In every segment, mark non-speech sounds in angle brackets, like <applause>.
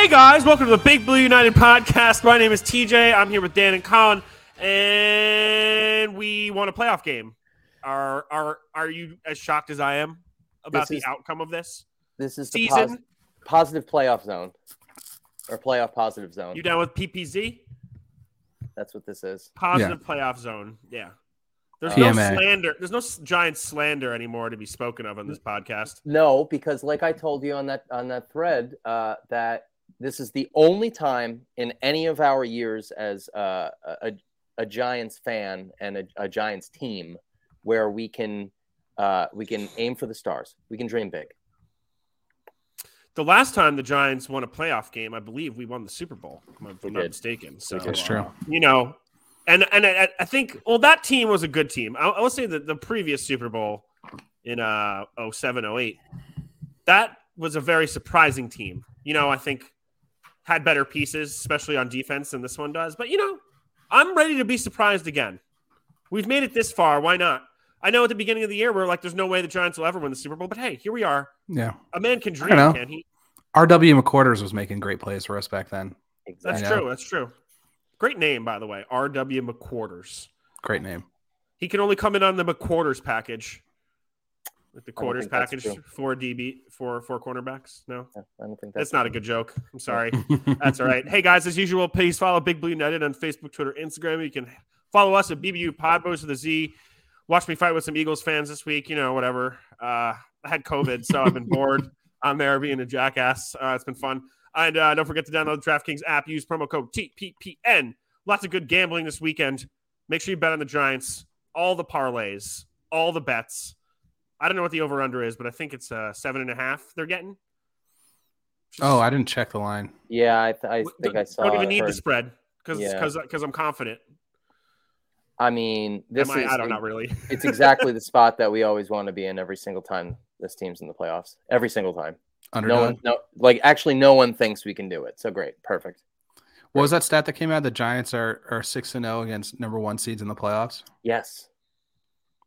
Hey guys, welcome to the Big Blue United podcast. My name is TJ. I'm here with Dan and Colin, and we won a playoff game. Are are are you as shocked as I am about This the is- outcome of this This is the season? pos- positive playoff zone or playoff positive zone. You down with PPZ? That's what this is. Positive playoff zone. Yeah. There's no slander. There's no giant slander anymore to be spoken of on this podcast. No, because like I told you on that on that thread, uh, that this is the only time in any of our years as uh, a, a Giants fan and a, a Giants team where we can uh, we can aim for the stars. We can dream big. The last time the Giants won a playoff game, I believe we won the Super Bowl, if I'm We not did. mistaken. So That's uh, true. you know, and and I, I think well that team was a good team. I, I will say that the previous Super Bowl in uh 07, 08, that was a very surprising team. You know, I think had better pieces, especially on defense than this one does. But you know, I'm ready to be surprised again. We've made it this far. Why not? I know at the beginning of the year we're like, there's no way the Giants will ever win the Super Bowl, but hey, here we are. Yeah. A man can dream, can he? RW McQuarters was making great plays for us back then. That's Exactly. Know. true. That's true. Great name, by the way. R.W. McQuarters. Great name. He can only come in on the McQuarters package. Like the quarters package for DB for four cornerbacks. No, I don't think that's that's not a good joke. I'm sorry. <laughs> That's all right. Hey guys, as usual, please follow Big Blue United on Facebook, Twitter, Instagram. You can follow us at BBU Podbos with a Z. Watch me fight with some Eagles fans this week. You know, whatever. Uh, I had COVID, so I've been <laughs> bored. I'm there being a jackass. Uh, it's been fun. And uh, don't forget to download the DraftKings app. Use promo code TPPN. Lots of good gambling this weekend. Make sure you bet on the Giants. All the parlays, all the bets. I don't know what the over under is, but I think it's uh, seven and a half. They're getting. oh, I didn't check the line. Yeah, I, th- I W- think don't, I saw. Don't even it, need the spread because Yeah. because I'm confident. I mean, this Am I, is I don't know really. <laughs> it's exactly <laughs> the spot that we always want to be in every single time this team's in the playoffs. Every single time. Underdog. No one, no, like actually, no one thinks we can do it. So great, perfect. what was that stat that came out? The Giants are are six and zero against number one seeds in the playoffs. Yes,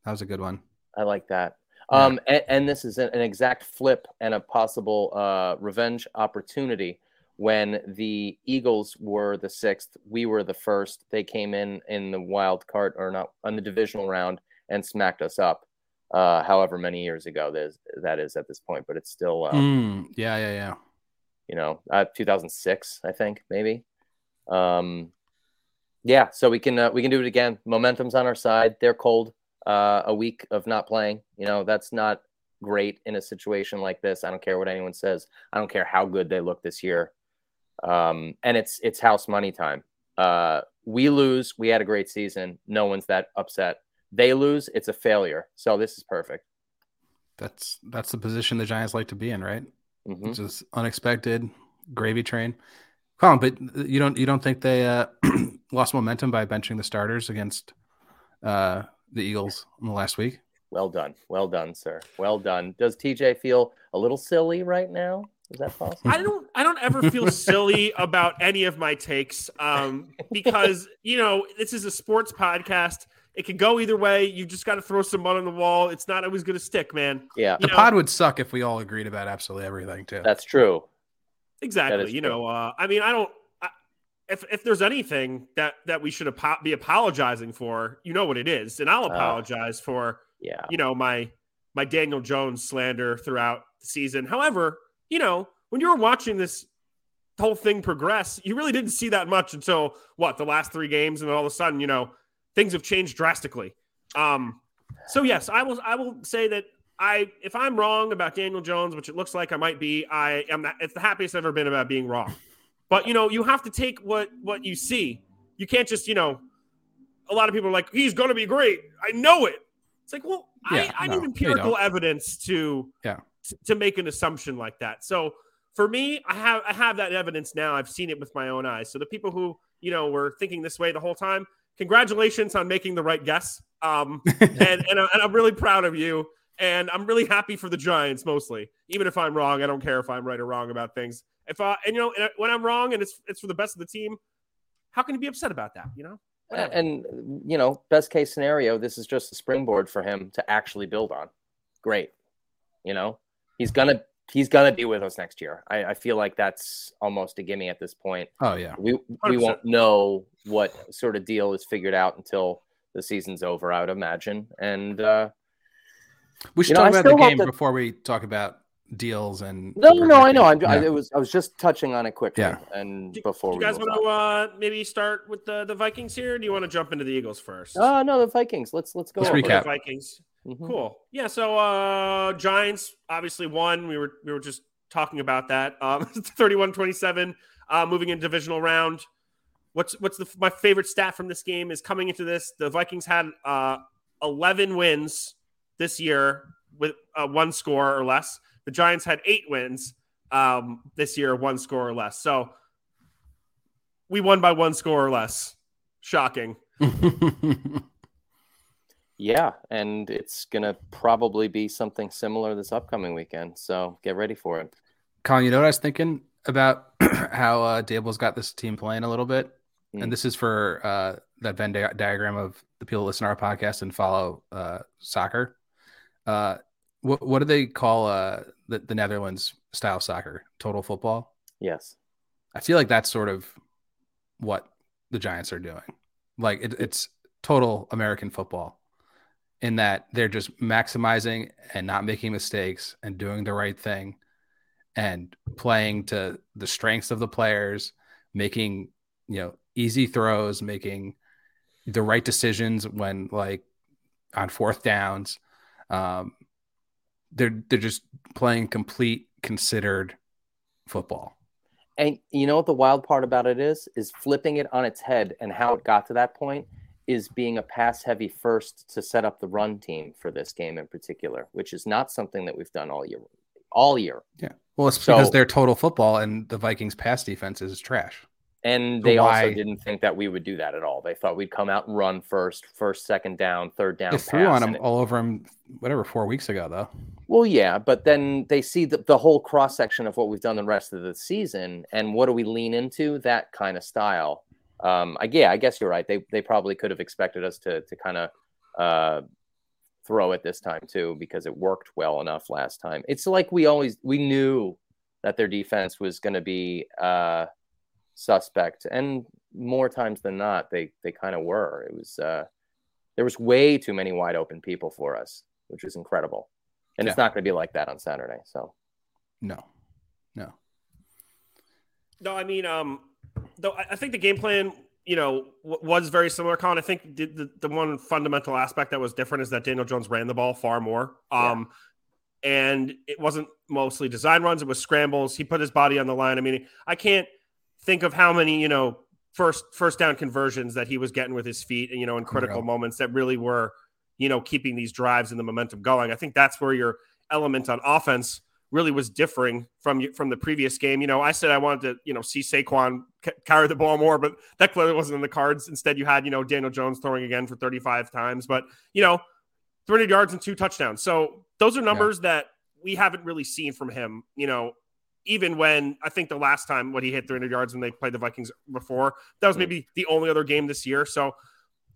That was a good one. I like that. Yeah. Um, and, and this is an, an exact flip and a possible uh, revenge opportunity. When the Eagles were the sixth, we were the first. They came in in the wild card or not on the divisional round and smacked us up. Uh, however many years ago that is, that is at this point, but it's still uh, Mm, yeah, yeah, yeah. you know, uh, 2006, I think maybe. Um, yeah, so we can uh, we can do it again. Momentum's on our side. They're cold. Uh, a week of not playing, you know, that's not great in a situation like this. I don't care what anyone says. I don't care how good they look this year. Um, and it's it's house money time. Uh, we lose. We had a great season. No one's that upset. They lose. It's a failure. So this is perfect. That's that's the position the Giants like to be in, right? hmm Just unexpected gravy train. Colin, but you don't you don't think they uh, <clears throat> lost momentum by benching the starters against uh, the Eagles in the last week? Well done. Well done, sir. Well done. Does TJ feel a little silly right now? Is that possible? I don't I don't ever feel silly <laughs> about any of my takes um, because you know this is a sports podcast. It can go either way. You just got to throw some mud on the wall. It's not always going to stick, man. yeah, You The know, pod would suck if we all agreed about absolutely everything too. that's true. exactly. is You true. know, uh, I mean, I don't. If if there's anything that that we should be apologizing for, you know what it is, and I'll Uh. apologize for Yeah. you know my my Daniel Jones slander throughout the season. However, you know when you were watching this whole thing progress, you really didn't see that much until what the last three games, and then all of a sudden, you know, things have changed drastically. Um, so yes, I will. I will say that I, if I'm wrong about Daniel Jones, which it looks like I might be, I am. It's the happiest I've ever been about being wrong. But you know, you have to take what what you see. You can't just you know. A lot of people are like, he's going to be great. I know it. It's like, well, Yeah, I, I no, need empirical evidence to Yeah. t- to make an assumption like that. So for me, I have I have that evidence now. I've seen it with my own eyes. So the people who you know were thinking this way the whole time, congratulations on making the right guess. Um, <laughs> and and, I, and I'm really proud of you. And I'm really happy for the Giants mostly. Even if I'm wrong, I don't care if I'm right or wrong about things. If I and you know when I'm wrong and it's it's for the best of the team, how can you be upset about that? You know. Whatever. And you know, best case scenario, this is just a springboard for him to actually build on. Great. You know, he's gonna he's gonna be with us next year. I, I feel like that's almost a gimme at this point. Oh yeah, we we 100%. won't know what sort of deal is figured out until the season's over. I would imagine, and uh, we should talk know, about the game before we talk about deals and no no i know. I'm, yeah. I, was i was just touching on it quickly yeah. and do, before do you guys want to uh, maybe start with the the vikings here do you want to jump into the eagles first? Uh no the vikings. Let's let's go let's recap. Vikings. Mm-hmm. cool. Yeah so uh giants obviously won. We were we were just talking about that. Um <laughs> 31 27 uh moving in divisional round. What's what's the my favorite stat from this game is coming into this the vikings had uh 11 wins this year with uh, one score or less. The Giants had eight wins um, this year, one score or less. So we won by one score or less. Shocking. <laughs> yeah, and it's gonna probably be something similar this upcoming weekend. So get ready for it. Colin, you know what I was thinking about <clears throat> how uh, Daboll's got this team playing a little bit, mm. and this is for uh, that Venn di- diagram of the people that listen to our podcast and follow uh, soccer. Uh, what what do they call uh the, the Netherlands style soccer? Total football. Yes. I feel like that's sort of what the Giants are doing. Like it, it's total American football in that they're just maximizing and not making mistakes and doing the right thing and playing to the strengths of the players, making, you know, easy throws, making the right decisions when like on fourth downs. Um, they're they're just playing complete considered football. And you know what the wild part about it is? Is flipping it on its head and how it got to that point is being a pass heavy first to set up the run team for this game in particular, which is not something that we've done all year. All year. Yeah. Well, it's so, because they're total football and the Vikings pass defense is trash. And they Why? also didn't think that we would do that at all. They thought we'd come out and run first, first, second down, third down. They threw on them all over him, whatever, four weeks ago, though. Well, yeah, but then they see the, the whole cross section of what we've done the rest of the season, and what do we lean into? That kind of style. Um, I, yeah, I guess you're right. They they probably could have expected us to to kind of uh, throw it this time too because it worked well enough last time. It's like we always we knew that their defense was going to be. Uh, suspect, and more times than not, they they kind of were. It was uh, there was way too many wide open people for us, which is incredible, and yeah. it's not going to be like that on Saturday. So, no, no, no. I mean, um, though I think the game plan, you know, was very similar. Colin, I think the, the, the one fundamental aspect that was different is that Daniel Jones ran the ball far more. Um, yeah and it wasn't mostly design runs it was scrambles he put his body on the line i mean i can't think of how many you know first first down conversions that he was getting with his feet and you know in critical moments that really were you know keeping these drives and the momentum going. I think that's where your element on offense really was differing from from the previous game. You know i said i wanted to you know see Saquon c- carry the ball more but that clearly wasn't in the cards. Instead you had you know daniel jones throwing again for 35 times but you know 300 yards and two touchdowns. So those are numbers yeah. that we haven't really seen from him you know even when I think the last time when he hit 300 yards when they played the Vikings before, that was maybe the only other game this year. So,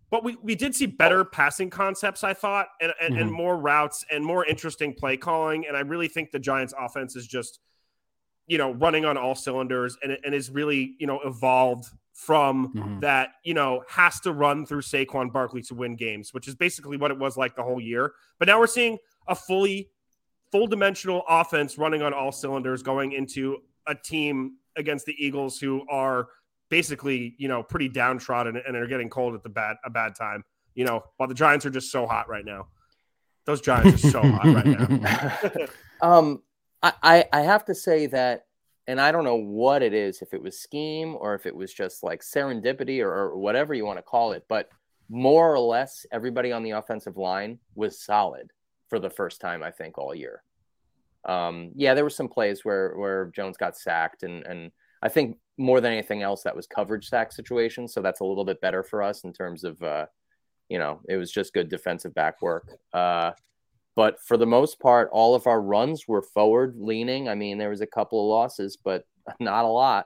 but we, we did see better passing concepts, I thought, and, and, mm-hmm. and more routes and more interesting play calling. And I really think the Giants offense is just, you know, running on all cylinders and, and is really, you know, evolved from mm-hmm. that, you know, has to run through Saquon Barkley to win games, which is basically what it was like the whole year. But now we're seeing a fully full dimensional offense running on all cylinders going into a team against the Eagles who are basically, you know, pretty downtrodden and are getting cold at the bad a bad time. You know, while the Giants are just so hot right now. Those Giants are so hot right now. <laughs> um, I, I have to say that, and I don't know what it is, if it was scheme or if it was just like serendipity or, or whatever you want to call it, but more or less everybody on the offensive line was solid for the first time, I think, all year. Um, yeah, there were some plays where where Jones got sacked, and and I think more than anything else, that was coverage sack situation. So that's a little bit better for us in terms of, uh, you know, it was just good defensive back work. Uh, but for the most part, all of our runs were forward leaning. I mean, there was a couple of losses, but <laughs> not a lot.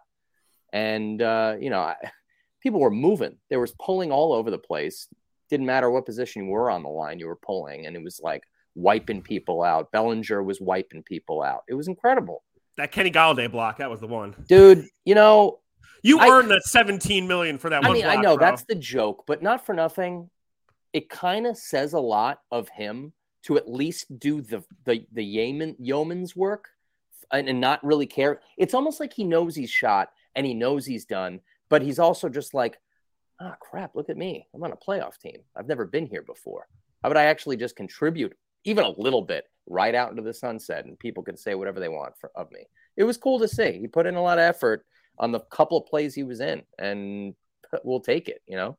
And uh, you know, I, <laughs> people were moving. There was pulling all over the place. Didn't matter what position you were on the line, you were pulling, and it was like wiping people out. Bellinger was wiping people out. It was incredible. That Kenny Golladay block, that was the one. Dude, you know, you I, earned that 17 million for that I mean, block, I know bro. that's the joke, but not for nothing. It kind of says a lot of him to at least do the the the yeoman yeoman's work and, and not really care. It's almost like he knows he's shot and he knows he's done, but he's also just like, ah, crap, look at me. I'm on a playoff team. I've never been here before. How would I actually just contribute even a little bit right out into the sunset and people can say whatever they want for, of me? It was cool to see. He put in a lot of effort on the couple of plays he was in, and we'll take it, you know?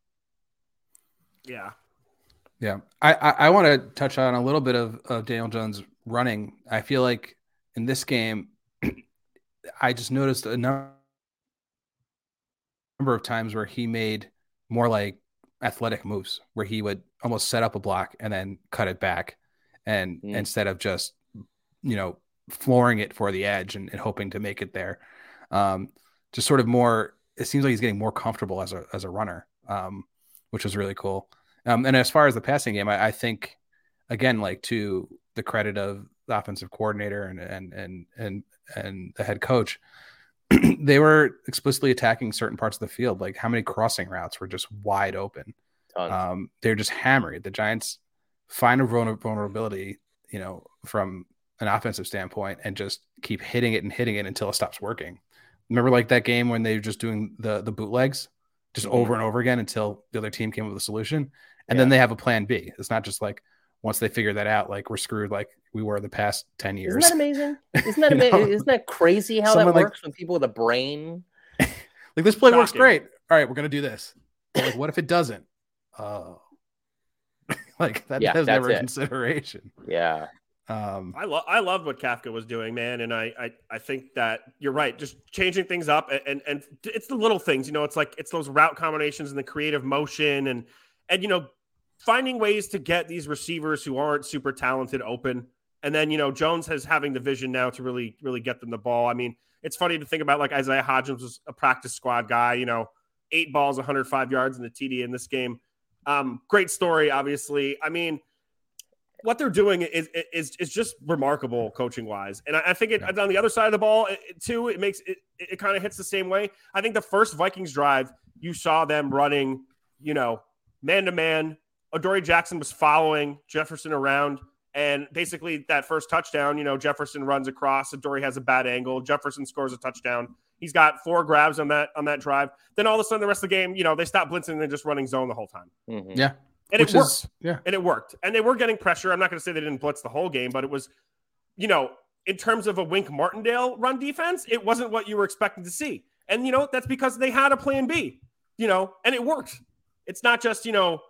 Yeah. Yeah. I, I, I want to touch on a little bit of, of Daniel Jones running. I feel like in this game, <clears throat> I just noticed a number of times where he made more like athletic moves where he would almost set up a block and then cut it back and mm. instead of just you know flooring it for the edge and, and hoping to make it there um, just sort of more it seems like he's getting more comfortable as a as a runner um, which was really cool um, and as far as the passing game I, I think again like to the credit of the offensive coordinator and and and and and the head coach, <clears throat> they were explicitly attacking certain parts of the field. Like how many crossing routes were just wide open. Um, they're just hammering. The Giants find a vulnerability, you know, from an offensive standpoint, and just keep hitting it and hitting it until it stops working. Remember, like that game when they were just doing the the bootlegs, just mm-hmm. over and over again until the other team came up with a solution, and yeah. then they have a plan B. It's not just like once they figure that out, like we're screwed like we were the past 10 years. <laughs> Isn't that amazing? Isn't that amazing? Isn't that crazy how that works like, when people with a brain? <laughs> like this play Shocking. works great. All right, we're gonna do this. But like, what if it doesn't? Oh, like that, yeah, was never a consideration. Yeah. Um, I love I loved what Kafka was doing, man, and I, I I think that you're right. Just changing things up, and, and and it's the little things, you know. It's like it's those route combinations and the creative motion, and and you know finding ways to get these receivers who aren't super talented open. And then, you know, Jones has having the vision now to really, really get them the ball. I mean, it's funny to think about like Isaiah Hodgins was a practice squad guy, you know, eight balls, 105 yards in the TD in this game. Um, great story, obviously. I mean, what they're doing is is is just remarkable coaching wise, and I, I think it on the other side of the ball it, too. It makes it it kind of hits the same way. I think the first Vikings drive, you saw them running, you know, man to man, Adoree Jackson was following Jefferson around. And basically, that first touchdown, you know, Jefferson runs across. Adoree has a bad angle. Jefferson scores a touchdown. He's got four grabs on that on that drive. Then all of a sudden, the rest of the game, you know, they stop blitzing and they're just running zone the whole time. Mm-hmm. Yeah, and Which it worked. Is, yeah, and it worked. And they were getting pressure. I'm not going to say they didn't blitz the whole game, but it was, you know, in terms of a Wink Martindale run defense, it wasn't what you were expecting to see. And you know, that's because they had a plan B. You know, and it worked. It's not just you know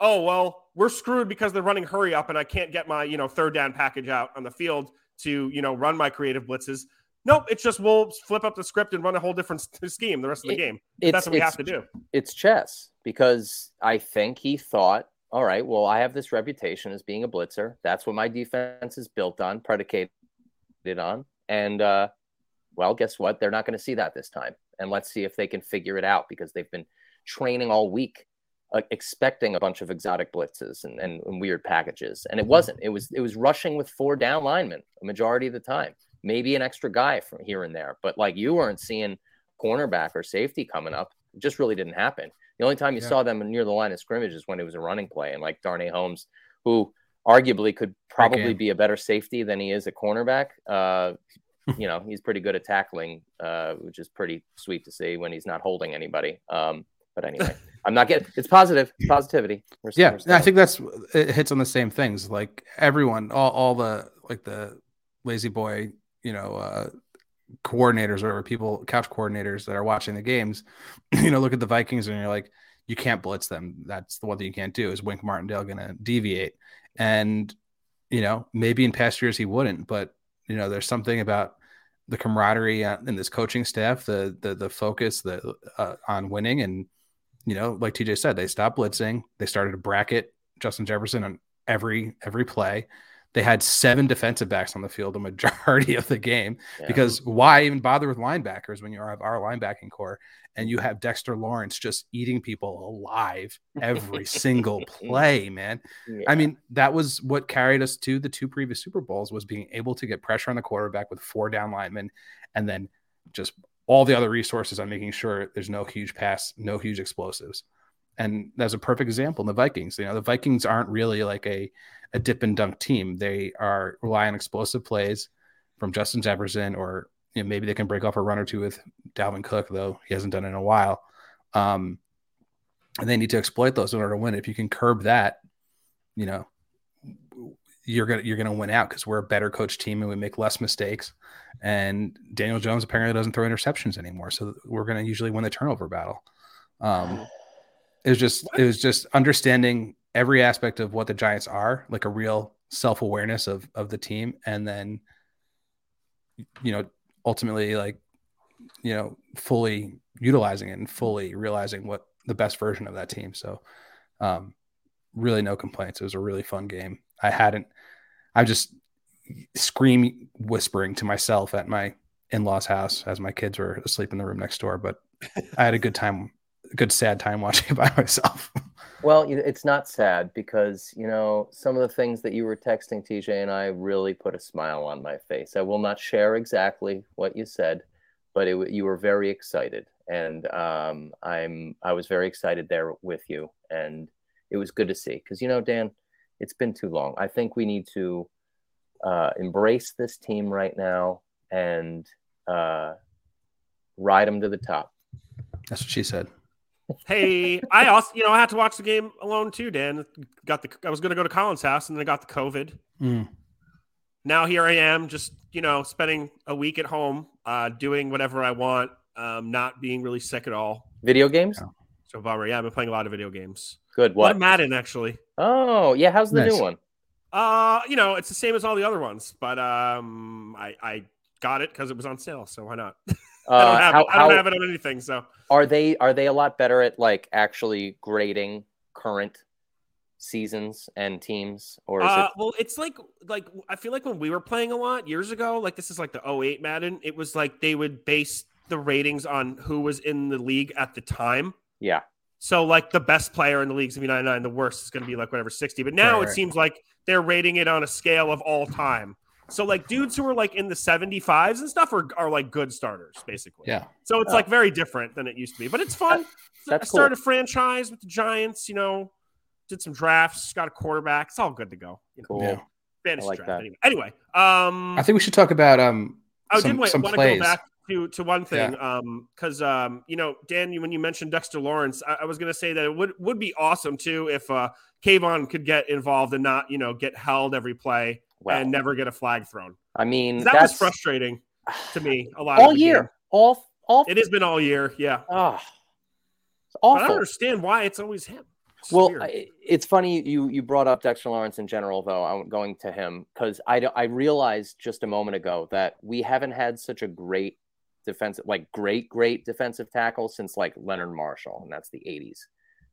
oh well we're screwed because they're running hurry up and i can't get my you know third down package out on the field to you know run my creative blitzes nope it's just we'll flip up the script and run a whole different scheme the rest of the game. that's what we have to do. it's chess because i think he thought all right well i have this reputation as being a blitzer. That's what my defense is built on predicated on. And uh well guess what? They're not going to see that this time. And let's see if they can figure it out because they've been training all week uh, expecting a bunch of exotic blitzes and, and, and, weird packages, and it wasn't. It was it was rushing with four down linemen a majority of the time, maybe an extra guy from here and there, but like you weren't seeing cornerback or safety coming up. It just really didn't happen. The only time you yeah. saw them near the line of scrimmage is when it was a running play, and like Darnay Holmes, who arguably could probably be a better safety than he is a cornerback. Uh, <laughs> you know, he's pretty good at tackling, uh, which is pretty sweet to see when he's not holding anybody. Um, but anyway, <laughs> I'm not getting it's positive positivity. We're, yeah, we're I think that's it hits on the same things. Like everyone, all, all the like the lazy boy, you know, uh, coordinators or people, couch coordinators that are watching the games, <clears throat> you know, look at the Vikings and you're like, you can't blitz them. That's the one thing you can't do. Is Wink Martindale going to deviate? And you know, maybe in past years he wouldn't, but you know, there's something about the camaraderie in this coaching staff, the the the focus the uh, on winning and you know, like TJ said, they stopped blitzing. They started to bracket Justin Jefferson on every every play. They had seven defensive backs on the field the majority <laughs> of the game Yeah. because why even bother with linebackers when you have our linebacking core and you have Dexter Lawrence just eating people alive every single <laughs> play, man. Yeah. I mean, that was what carried us to the two previous Super Bowls was being able to get pressure on the quarterback with four down linemen and then just all the other resources on making sure there's no huge pass, no huge explosives. And that's a perfect example in the Vikings. You know, the Vikings aren't really like a, a dip and dunk team. They are rely on explosive plays from Justin Jefferson, or you know, maybe they can break off a run or two with Dalvin Cook, though he hasn't done it in a while. Um, and they need to exploit those in order to win. If you can curb that, you know, you're gonna you're gonna win out because we're a better coach team and we make less mistakes. And Daniel Jones apparently doesn't throw interceptions anymore, so we're gonna usually win the turnover battle. Um, it was just it was just understanding every aspect of what the Giants are, like a real self awareness of of the team, and then you know ultimately like you know fully utilizing it and fully realizing what the best version of that team. So um, really no complaints. It was a really fun game. I hadn't. I just scream whispering to myself at my in-laws house as my kids were asleep in the room next door but i had a good time good sad time <laughs> watching it by myself Well, it's not sad because, you know, some of the things that you were texting TJ and I really put a smile on my face. I will not share exactly what you said, but it, you were very excited. And um, I'm I was very excited there with you. And it was good to see because, you know, Dan, it's been too long. I think we need to uh, embrace this team right now and uh, ride them to the top. that's what she said Hey, I also, you know, I had to watch the game alone too, Dan. Got the, I was going to go to Colin's house and then I got the COVID. Mm. Now here I am, just, you know, spending a week at home, uh, doing whatever I want, um, not being really sick at all. Video games? Yeah. So bummer. Yeah, I've been playing a lot of video games. Good. A lot What? Madden, actually. Oh, yeah. How's the Nice. new one? Uh, you know, it's the same as all the other ones, but um, I, I got it because it was on sale, so why not? <laughs> I Uh, don't have how, it. I don't how- have it on anything, so are they are they a lot better at like actually grading current seasons and teams or is Uh, it well, it's like like I feel like when we were playing a lot years ago, like this is like the 08 Madden, it was like they would base the ratings on who was in the league at the time. yeah So like the best player in the league is gonna be 99, the worst is gonna be like whatever 60. But now Right, it right. seems like they're rating it on a scale of all time. So like dudes who are like in the 75s and stuff are, are like good starters, basically. yeah So it's Oh. like very different than it used to be, but it's fun. that's I started a franchise with the Giants. You know, did some drafts, got a quarterback. It's all good to go. You know, cool Yeah. fantasy like draft. that. Anyway, anyway, um, i think we should talk about um I some, did wait, some want to plays go back to to one thing, um, because um, you know, Dan, when you mentioned Dexter Lawrence, I, I was going to say that it would would be awesome too if uh, Kayvon could get involved and not you know get held every play and never get a flag thrown. i mean That that's was frustrating to me <sighs> a lot all year game. all all It has been all year, yeah. oh, I don't understand why it's always him. It's well. I- it's funny you you brought up dexter lawrence in general though i'm going to him because i i realized just a moment ago that we haven't had such a great defensive like great great defensive tackle since like leonard marshall and that's the 80s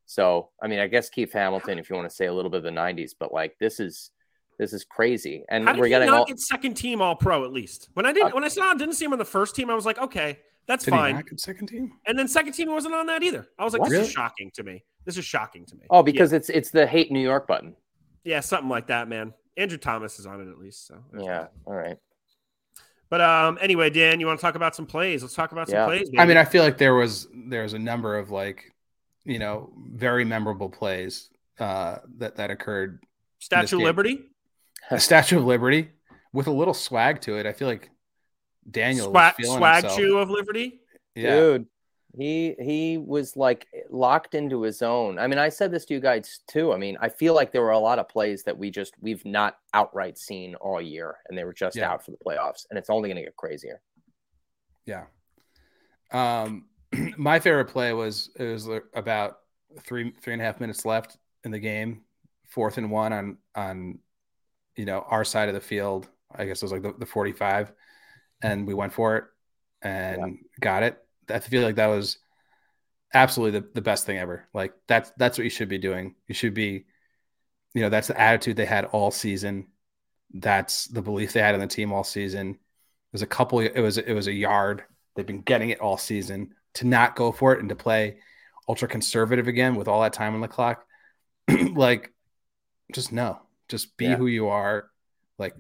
so i mean i guess keith hamilton if you want to say a little bit of the 90s but like this is this is crazy and How did we're he getting not all get second team All Pro at least? When I didn't, Uh, when I saw didn't see him on the first team, I was like, okay, that's did he fine. not second team And then second team wasn't on that either. I was like, What? this Really? is shocking to me. This is shocking to me. oh because it's it's the hate new york button yeah, yeah, something like that, man. Andrew Thomas is on it at least. So yeah that. all right But um, anyway, Dan, you want to talk about some plays? Let's talk about some Yeah. plays. I mean. I feel like there was there was a number of like, you know, very memorable plays uh, that that occurred. Statue of. Liberty, <laughs> The Statue of Liberty with a little swag to it. I feel like Daniel swag, was feeling swag himself. shoe of Liberty. Yeah, dude he he was like locked into his own i mean i said this to you guys too i mean i feel like there were a lot of plays that we just we've not outright seen all year and they were just Yeah. out for the playoffs and it's only going to get crazier yeah. Um, <clears throat> my favorite play was it was about three three and a half minutes left in the game, fourth and one on on, you know, our side of the field. I guess it was like the, the forty five, and we went for it and got it. I feel like that was absolutely the, the best thing ever. Like that's that's what you should be doing. You should be, you know, that's the attitude they had all season. That's the belief they had in the team all season. It was a couple. It was it was a yard. They've been getting it all season. To not go for it and to play ultra conservative again with all that time on the clock, <clears throat> like just no, just be Yeah. who you are. Like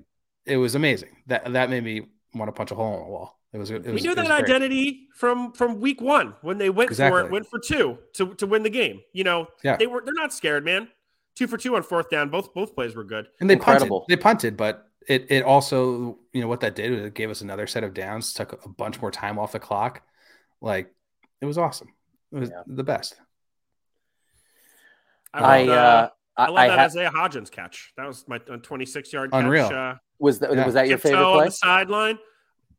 it was amazing. That that made me want to punch a hole in the wall. It was. It was we knew it that was identity from from week one when they went for it, went for two to, to win the game. You know, Yeah. they were they're not scared, man. Two for two on fourth down. Both both plays were good. and they Incredible. punted. They punted, but it it also you know what that did was it gave us another set of downs, took a bunch more time off the clock. Like it was awesome. It was Yeah. the best. I loved, uh, I, I love I that ha- Isaiah Hodgins catch. That was my 26 yard Unreal. catch. Uh, was that Yeah. was that your tiptoe favorite on the sideline.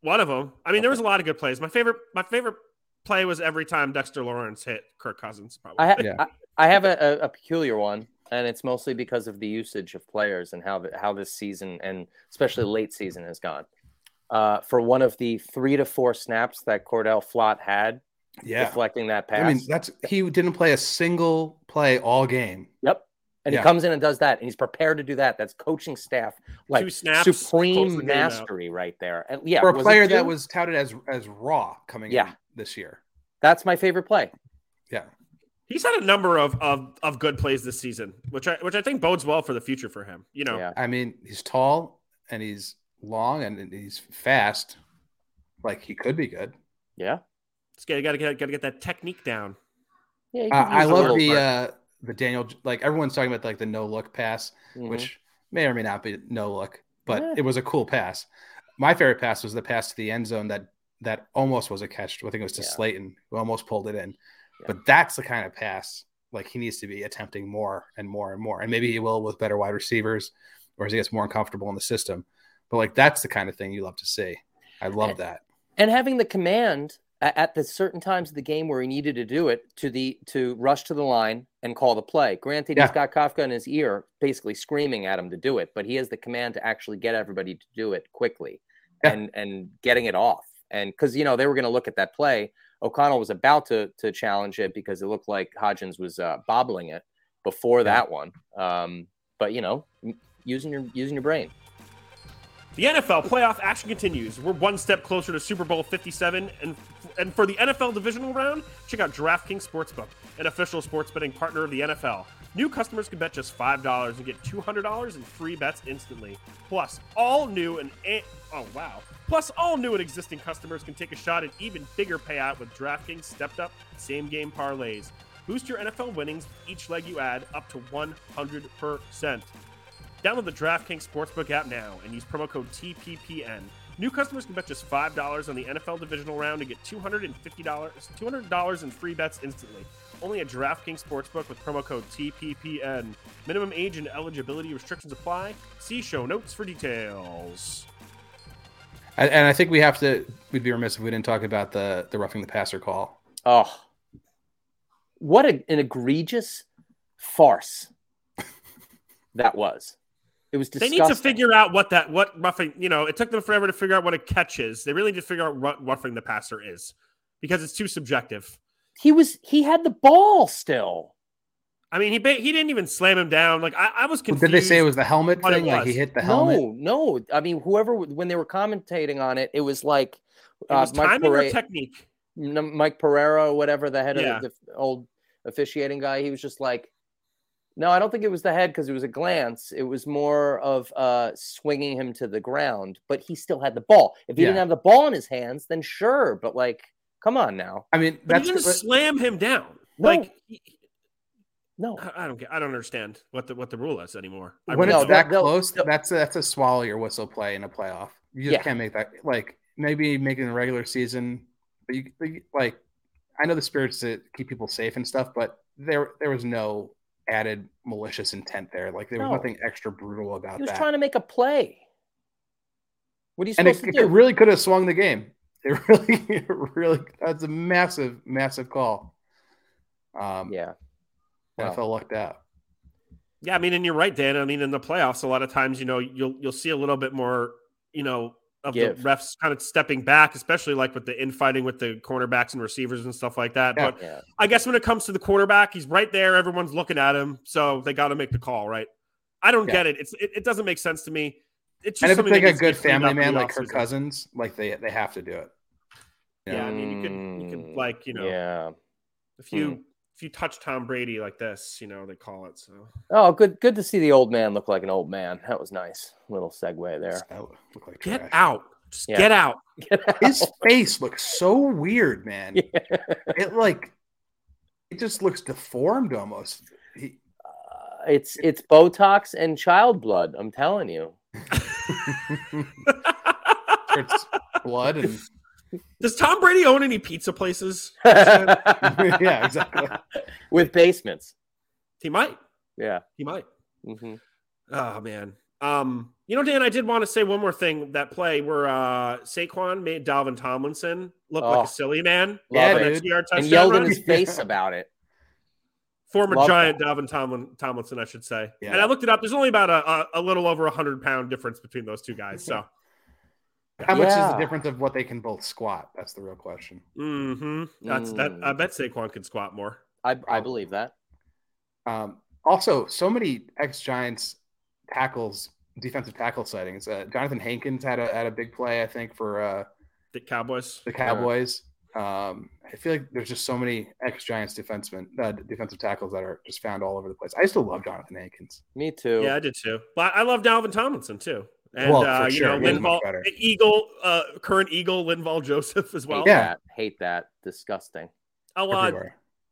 One of them. I mean, there was a lot of good plays. My favorite, my favorite play was every time Dexter Lawrence hit Kirk Cousins. Probably. I, ha- Yeah. I, I have a, a, a peculiar one, and it's mostly because of the usage of players and how the, how this season and especially late season has gone. Uh, for one of the three to four snaps that Cordale Flott had Yeah. deflecting that pass. I mean, that's he didn't play a single play all game. yep. And Yeah. he comes in and does that, and he's prepared to do that. That's coaching staff like Two snaps, supreme the out. mastery right there. And yeah, For a player that was touted as as raw coming Yeah. in this year. that's my favorite play. Yeah. He's had a number of, of of good plays this season, which I which I think bodes well for the future for him. You know, Yeah. I mean, he's tall and he's long and and he's fast. Like he could be good. Yeah. It's got to get got to get that technique down. Yeah. Uh, I love the part. uh the Daniel like everyone's talking about like the no look pass, Mhm. which may or may not be no look, but Yeah. it was a cool pass. My favorite pass was the pass to the end zone that that almost was a catch. I think it was to Yeah. Slayton who almost pulled it in. Yeah. But that's the kind of pass like he needs to be attempting more and more and more. And maybe he will with better wide receivers or as he gets more uncomfortable in the system. But like that's the kind of thing you love to see. I love that. and having the command at, at the certain times of the game where he needed to do it to the to rush to the line and call the play. Granted, Yeah. he's got Kafka in his ear, basically screaming at him to do it, but he has the command to actually get everybody to do it quickly Yeah. and and getting it off. And because you know they were going to look at that play, O'Connell was about to to challenge it because it looked like Hodgins was uh, bobbling it before that one. Um, but you know, using your using your brain. The NFL playoff action continues. We're one step closer to Super Bowl 57, and and for the NFL divisional round, check out DraftKings Sportsbook, an official sports betting partner of the NFL. New customers can bet just five dollars and get two hundred dollars in free bets instantly. Plus, all new and oh wow! Plus, all new and existing customers can take a shot at even bigger payout with DraftKings stepped up same game parlays. Boost your NFL winnings with each leg you add up to one hundred percent. Download the DraftKings Sportsbook app now and use promo code TPPN. New customers can bet just $5 on the NFL divisional round to get $250, $200 in free bets instantly. Only at DraftKings Sportsbook with promo code TPPN. Minimum age and eligibility restrictions apply. See show notes for details. And, and I think we have to we'd be remiss if we didn't talk about the the roughing the passer call. Oh, what a, an egregious farce <laughs> that was. It was They need to figure out what that what roughing. You know, it took them forever to figure out what a catch is. They really need to figure out what roughing the passer is because it's too subjective. He was he had the ball still. I mean, he he didn't even slam him down. Like I, I was confused. Did they say it was the helmet thing? Like he hit the helmet? No, no. I mean, whoever when they were commentating on it, it was like It was uh, Mike, timing or technique. Mike Pereira, whatever the head Yeah. of the, the old officiating guy. He was just like, no, I don't think it was the head because it was a glance. It was more of uh, swinging him to the ground, but he still had the ball. If he Yeah. didn't have the ball in his hands, then sure. But like, come on now. I mean, But that's he didn't but- slam him down. No. Like he- No, I I don't get. I don't understand what the what the rule is anymore. I when really it's don't. that they'll- close. they'll- That's a, that's a swallow your whistle play in a playoff. You just Yeah. can't make that like maybe making the regular season. But you, but you- like, I know the spirits to keep people safe and stuff, but there there was no added malicious intent there. Like there was No. nothing extra brutal about he was that. trying to make a play. What are you and supposed it, to it do? really could have swung the game. <laughs> It really, it really, that's a massive, massive call. Um, yeah, NFL lucked out. Yeah, I mean, and you're right, Dan. I mean, in the playoffs, a lot of times, you know, you'll you'll see a little bit more, you know, of Give. the refs kind of stepping back, especially like with the infighting with the cornerbacks and receivers and stuff like that. Yeah. But yeah. I guess when it comes to the quarterback, he's right there. Everyone's looking at him, so they got to make the call, right? I don't Yeah. get it. It's it, it doesn't make sense to me. it's just And if it's something like a needs to be good family man like Kirk Cousins, like they they have to do it. You Yeah. I mean, you could you could mm, like you know Yeah. if you hmm. If you touch Tom Brady like this, you know they call it. So Oh, good. Good to see the old man look like an old man. That was nice. Little segue there. That like get trash. out, just Yeah. <laughs> get out. His face looks so weird, man. Yeah. It like it just looks deformed almost. He, Uh, it's it's Botox and child blood. I'm telling you. <laughs> it's blood and Does Tom Brady own any pizza places? <laughs> yeah, exactly. <laughs> With basements. He might. Yeah. He might. hmm Oh man. Um, you know, Dan, I did want to say one more thing. That play where uh Saquon made Dalvin Tomlinson look Oh. like a silly man. Yeah, dude. And touchdown yelled in his face about it. <laughs> Former Love giant Dalvin Tomlin, Tomlinson, I should say. Yeah. And I looked it up. There's only about a, a, a little over a hundred pound difference between those two guys. So, How much is the difference of what they can both squat? That's the real question. Mm-hmm. that's that. Mm. I bet Saquon could squat more. I, I believe that. Um, also, so many ex Giants tackles, defensive tackle sightings. Uh, Jonathan Hankins had a had a big play, I think, for uh, The Cowboys. the Cowboys. Um, I feel like there's just so many ex Giants defensemen, uh, defensive tackles that are just found all over the place. I still love Jonathan Hankins. Me too. Yeah, I did too. But I love Dalvin Tomlinson too. And Well, uh, you sure. know, Linval. Eagle, uh, current Eagle, Linval Joseph as well. Hate Yeah. that. Hate that. Disgusting. Oh, uh,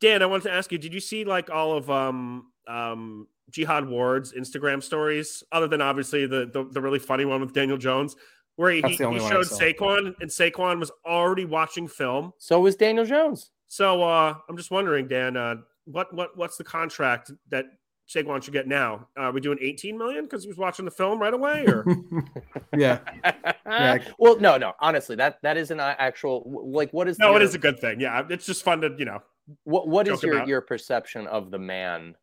Dan, I wanted to ask you: Did you see like all of um um Jihad Ward's Instagram stories, other than obviously the the, the really funny one with Daniel Jones, where he, he the only one I showed. Saquon and Saquon was already watching film. So was Daniel Jones. So uh, I'm just wondering, Dan, uh, what what what's the contract that Saquon should get now? Uh, are we doing 18 million because he was watching the film right away, or <laughs> yeah, Yeah. <laughs> Well, no, no. Honestly, that that is an actual like. What is no? your, It is a good thing. Yeah, it's just fun to you know. What what is joke your about. your perception of the man?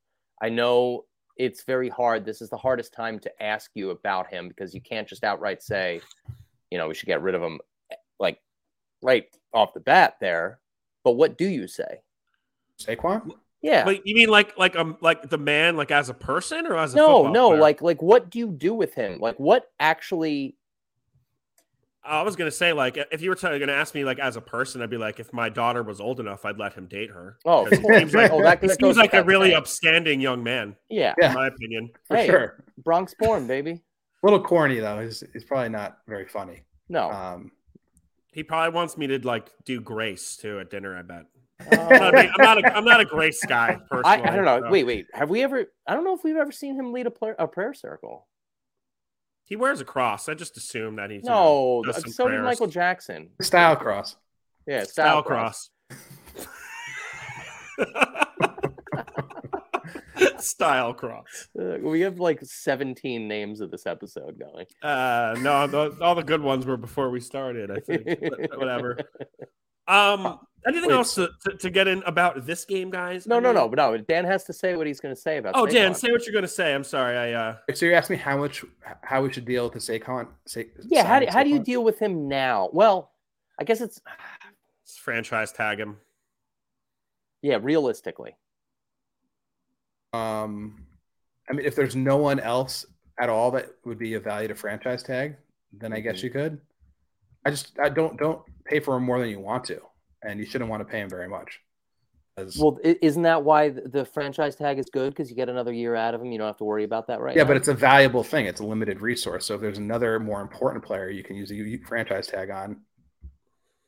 I know it's very hard. This is the hardest time to ask you about him because you can't just outright say, you know, we should get rid of him, like right off the bat there. But what do you say? Saquon. Yeah. Like you mean like like um like the man like as a person or as a no, no. player? Like like what do you do with him? Like what actually? I was gonna say, like, if you were t- gonna ask me, like, as a person, I'd be like, if my daughter was old enough, I'd let him date her. Oh, 'Cause he seems like, oh, that, he that seems like a really saying. upstanding young man, Yeah. Yeah. in my opinion. For Hey. sure. Bronx born, baby. <laughs> A little corny though. He's, he's probably not very funny. No. Um, He probably wants me to like do grace too at dinner. I bet. I'm not a, big- I'm not a, I'm not a grace guy personally. <laughs> I, I don't know. so. Wait, wait. Have we ever? I don't know if we've ever seen him lead a, prayer a prayer circle. He wears a cross. I just assume that he's you know, No, so some did. Michael Jackson. style cross. Yeah, style style, cross. cross. <laughs> style cross. Uh, we have like 17 names of this episode going. Uh, no, the, all the good ones were before we started. I think. But <laughs> whatever. Um, anything Wait, else to, to, to get in about this game, guys? No, I no, mean- no. But no, Dan has to say what he's going to say about. Oh, Dan, say what you're going to say. I'm sorry. I uh, So you asked me how much, how we should deal with the Saquon. Sa- Yeah, how do, signing how do you deal with him now? Well, I guess it's let's franchise tag him. yeah, realistically. Um, I mean, if there's no one else at all that would be of value to franchise tag, then I guess Mhm. you could. I just I don't don't pay for him more than you want to, and you shouldn't want to pay him very much. 'Cause- Well, isn't that why the the franchise tag is good? Because you get another year out of him. You don't have to worry about that right yeah, now? but it's a valuable thing. It's a limited resource. So if there's another more important player you can use a u- franchise tag on,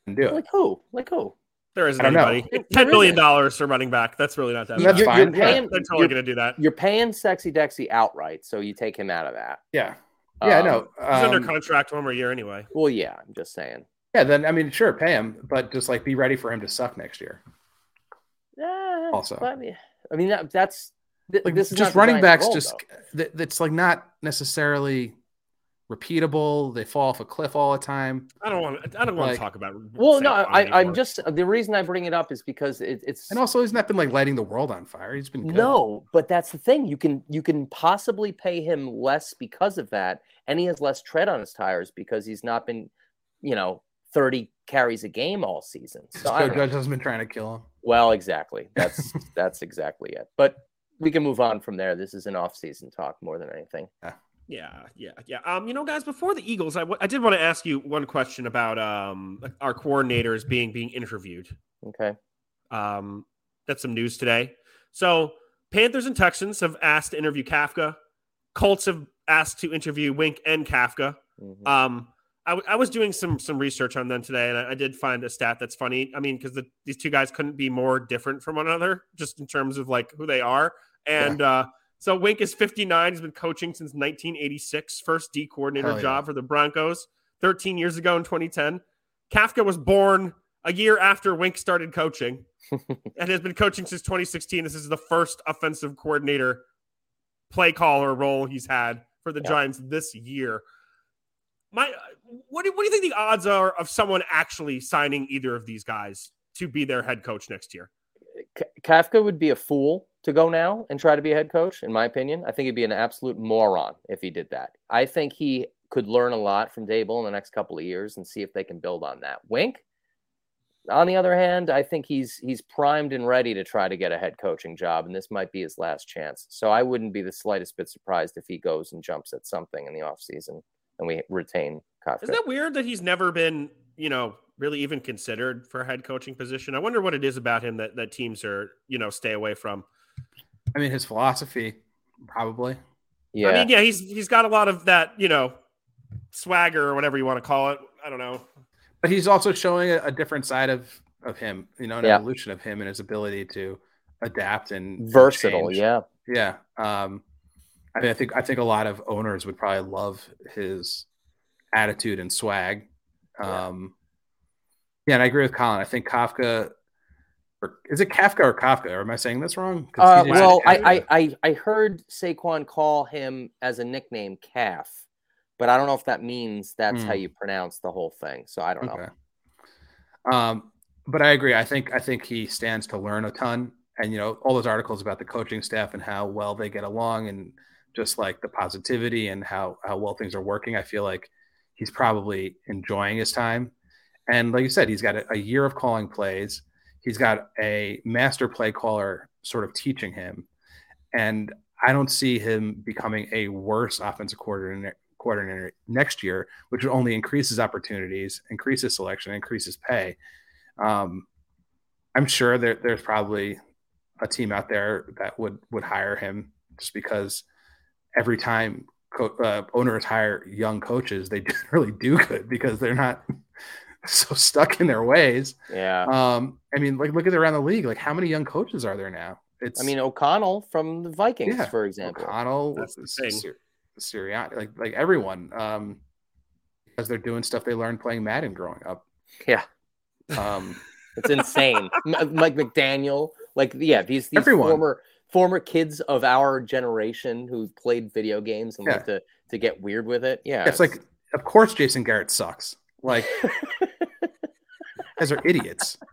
and do it. like who? Like who? There isn't I don't know. anybody. There Ten million dollars for running back. That's really not that That's bad. you're, fine. You're paying, They're totally going to do that. you're paying Sexy Dexy outright, so you take him out of that. Yeah, yeah, Um, no. He's under Um, contract one more year anyway. Well, yeah, I'm just saying. Yeah, then I mean, sure, pay him, but just like be ready for him to suck next year. Eh, Also. I mean, I mean that, that's th- Like this is just not running backs, role, just though. that, that's like not necessarily repeatable. They fall off a cliff all the time. I don't want. I don't want Like- to talk about. Well, no, I, I'm just the reason I bring it up is because it, it's And also, he's not been like lighting the world on fire. He's been good. no, but that's the thing. You can you can possibly pay him less because of that, and he has less tread on his tires because he's not been, you know, 30 carries a game all season. So I Joe know. Judge hasn't been trying to kill him. Well, exactly. <laughs> That's that's exactly it. But we can move on from there. This is an off-season talk more than anything. Yeah, yeah, yeah. Um, you know, guys, before the Eagles, I, w- I did want to ask you one question about um our coordinators being being interviewed. Okay. Um, that's some news today. So Panthers and Texans have asked to interview Kafka. Colts have asked to interview Wink and Kafka. Mhm. Um, I, w- I was doing some some research on them today, and I, I did find a stat that's funny. I mean, because the, these two guys couldn't be more different from one another, just in terms of like who they are. And uh, so Wink is 59. He's been coaching since 1986. First D coordinator yeah. job for the Broncos 13 years ago in 2010. Kafka was born a year after Wink started coaching <laughs> and has been coaching since 2016. This is the first offensive coordinator play caller role he's had for the Yeah. Giants this year. My, what do, what do you think the odds are of someone actually signing either of these guys to be their head coach next year? Kafka would be a fool to go now and try to be a head coach, in my opinion. I think he'd be an absolute moron if he did that. I think he could learn a lot from Daboll in the next couple of years and see if they can build on that. Wink, on the other hand, I think he's he's primed and ready to try to get a head coaching job, and this might be his last chance. So I wouldn't be the slightest bit surprised if he goes and jumps at something in the offseason and we retain Kafka. Isn't that weird that he's never been, you know, really even considered for a head coaching position? I wonder what it is about him that, that teams are, you know, stay away from. I mean, his philosophy, probably. yeah. I mean, yeah, he's he's got a lot of that, you know, swagger or whatever you want to call it. I don't know. But he's also showing a, a different side of of him, you know, an Yeah. evolution of him and his ability to adapt and Versatile, change. yeah. Yeah. Um, I mean, I think I think a lot of owners would probably love his attitude and swag. Yeah. Um, yeah, and I agree with Colin. I think Kafka, or is it Kafka or Kafka? Or am I saying this wrong? Uh, well, I. I, I, I heard Saquon call him as a nickname Calf, but I don't know if that means that's how Hmm. you pronounce the whole thing. So I don't know. Um, but I agree. I think I think he stands to learn a ton, and you know all those articles about the coaching staff and how well they get along, and just like the positivity and how how well things are working. I feel like he's probably enjoying his time, and like you said, he's got a, a year of calling plays. He's got a master play caller sort of teaching him, and I don't see him becoming a worse offensive coordinator coordinator next year, which would only increase his opportunities, increase his selection, increase his pay. Um, I'm sure there, there's probably a team out there that would would hire him just because every time co- uh, owners hire young coaches, they <laughs> generally do good because they're not <laughs> so stuck in their ways. Yeah. Um, I mean, like look at around the league, like how many young coaches are there now? It's I mean, O'Connell from the Vikings, Yeah. for example. O'Connell, That's the thing. Sir- Sirianni, like like everyone, um, because they're doing stuff they learned playing Madden growing up. Yeah. Um, It's insane. <laughs> M- Mike McDaniel, like, yeah, these, these Everyone. former former kids of our generation who played video games and Yeah. like to, to get weird with it. Yeah. it's like, of course, Jason Garrett sucks. Like, <laughs> guys are idiots. <laughs>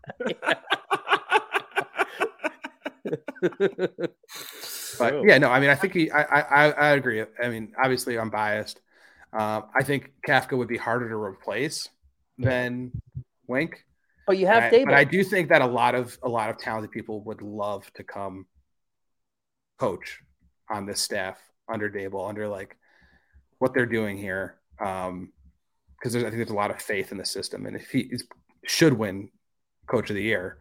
But yeah, no, I mean, I think he, I, I, I agree. I mean, obviously, I'm biased. Um, I think Kafka would be harder to replace than Wink. But you have I- Daboll. but I do think that a lot of a lot of talented people would love to come coach on this staff under Daboll, under like what they're doing here. Um, because I think there's a lot of faith in the system, and if he is, should win Coach of the Year,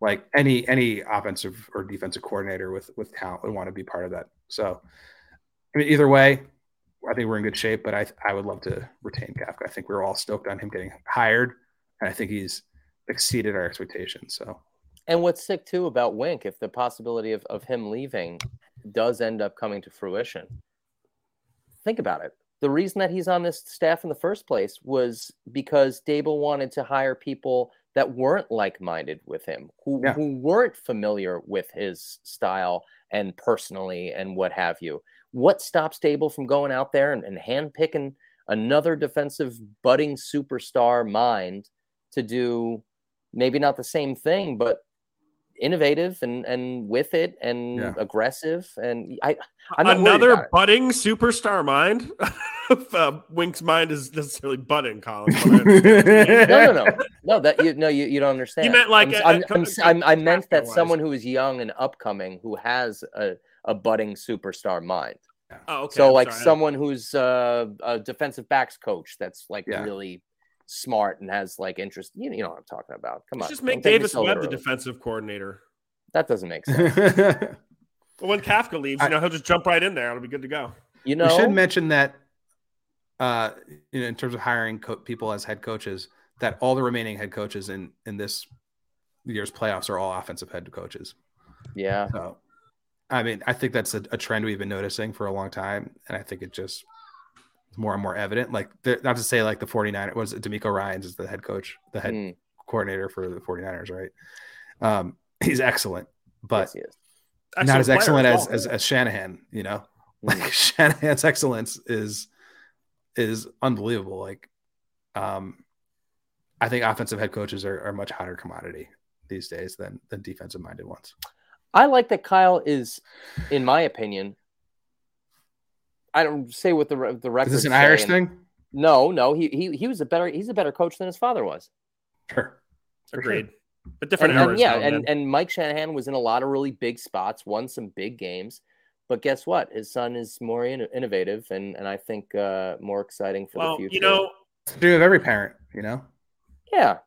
like any any offensive or defensive coordinator with with talent would want to be part of that. So, I mean, either way, I think we're in good shape. But I I would love to retain Kafka. I think we're all stoked on him getting hired, and I think he's exceeded our expectations. So And what's sick too about Wink, if the possibility of, of him leaving does end up coming to fruition, think about it. The reason that he's on this staff in the first place was because Daboll wanted to hire people that weren't like minded with him, who, Yeah. who weren't familiar with his style and personally and what have you. What stops Daboll from going out there and, and handpicking another defensive budding superstar mind to do maybe not the same thing, but innovative and and with it and Yeah. aggressive and I I'm Another about it. budding superstar mind. if <laughs> uh, Wink's mind is necessarily budding, Colin. <laughs> no no no no that you no you, you don't understand. You meant like I'm, a- I'm, a- I'm, I'm, I meant that someone who is young and upcoming who has a, a budding superstar mind. Oh, okay. so I'm like sorry. someone who's uh, a defensive backs coach that's like Yeah. really smart and has like interest. You know, you know what I'm talking about. Come Let's on, just don't make Davis so Webb the defensive coordinator. That doesn't make sense. <laughs> Well, when Kafka leaves, you I- know he'll just jump right in there. It'll be good to go. You we know, should mention that, uh, you know, in terms of hiring co- people as head coaches, that all the remaining head coaches in in this year's playoffs are all offensive head coaches. yeah. So, I mean, I think that's a, a trend we've been noticing for a long time, and I think it just is more and more evident. Like, they're- not to say like the 49 was it DeMeco Ryans is the head coach, the head Mm, coordinator for the 49ers, right? Um, he's excellent, but yes, he is. not as excellent as, as as Shanahan. You know, Mm. like <laughs> Shanahan's excellence is is unbelievable. Like, um, I think offensive head coaches are, are much hotter commodity these days than than defensive minded ones. I like that Kyle is, in my opinion. I don't say what the the record. Is this an Irish thing? No, no. He he he was a better he's a better coach than his father was. Sure. For sure. Agreed. But different And, and yeah, though, and, and Mike Shanahan was in a lot of really big spots, won some big games. But guess what? His son is more in- innovative and, and I think uh, more exciting for well, the future. you know, It's the dream of every parent, you know. yeah,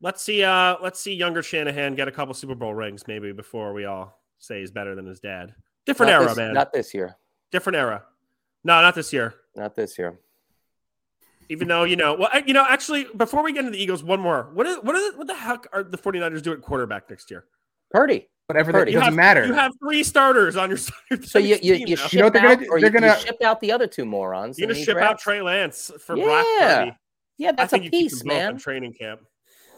let's see. Uh, let's see younger Shanahan get a couple Super Bowl rings maybe before we all say he's better than his dad. Different not era, this, man. Not this year. Different era. No, not this year. Not this year. Even though, you know, well, you know, actually, before we get into the Eagles, one more. What is what is what the heck are the 49ers doing at quarterback next year? Purdy. Whatever. Purdy. It You doesn't have, matter. You have three starters on your side. So you you, you ship You know what they're gonna out, or They're you, you gonna- ship out the other two morons. You're gonna you ship out Trey Lance for Brock Yeah, Purdy. Yeah, that's I a think you piece, them man. training camp.